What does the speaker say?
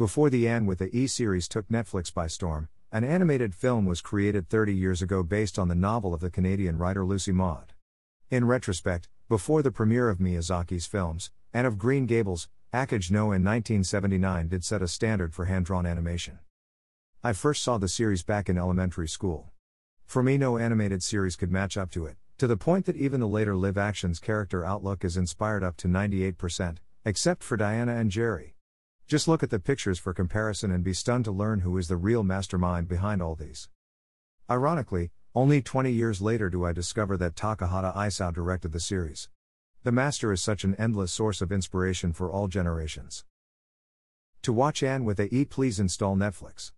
Before the Anne with the E series took Netflix by storm, an animated film was created 30 years ago based on the novel of the Canadian writer Lucy Maud. In retrospect, before the premiere of Miyazaki's films, Anne of Green Gables, Akage no An 1979 did set a standard for hand drawn animation. I first saw the series back in elementary school. For me, no animated series could match up to it, to the point that even the later live action's character outlook is inspired up to 98%, except for Diana and Jerry. Just look at the pictures for comparison and be stunned to learn who is the real mastermind behind all these. Ironically, only 20 years later do I discover that Takahata Isao directed the series. The master is such an endless source of inspiration for all generations. To watch Anne with a E, please install Netflix.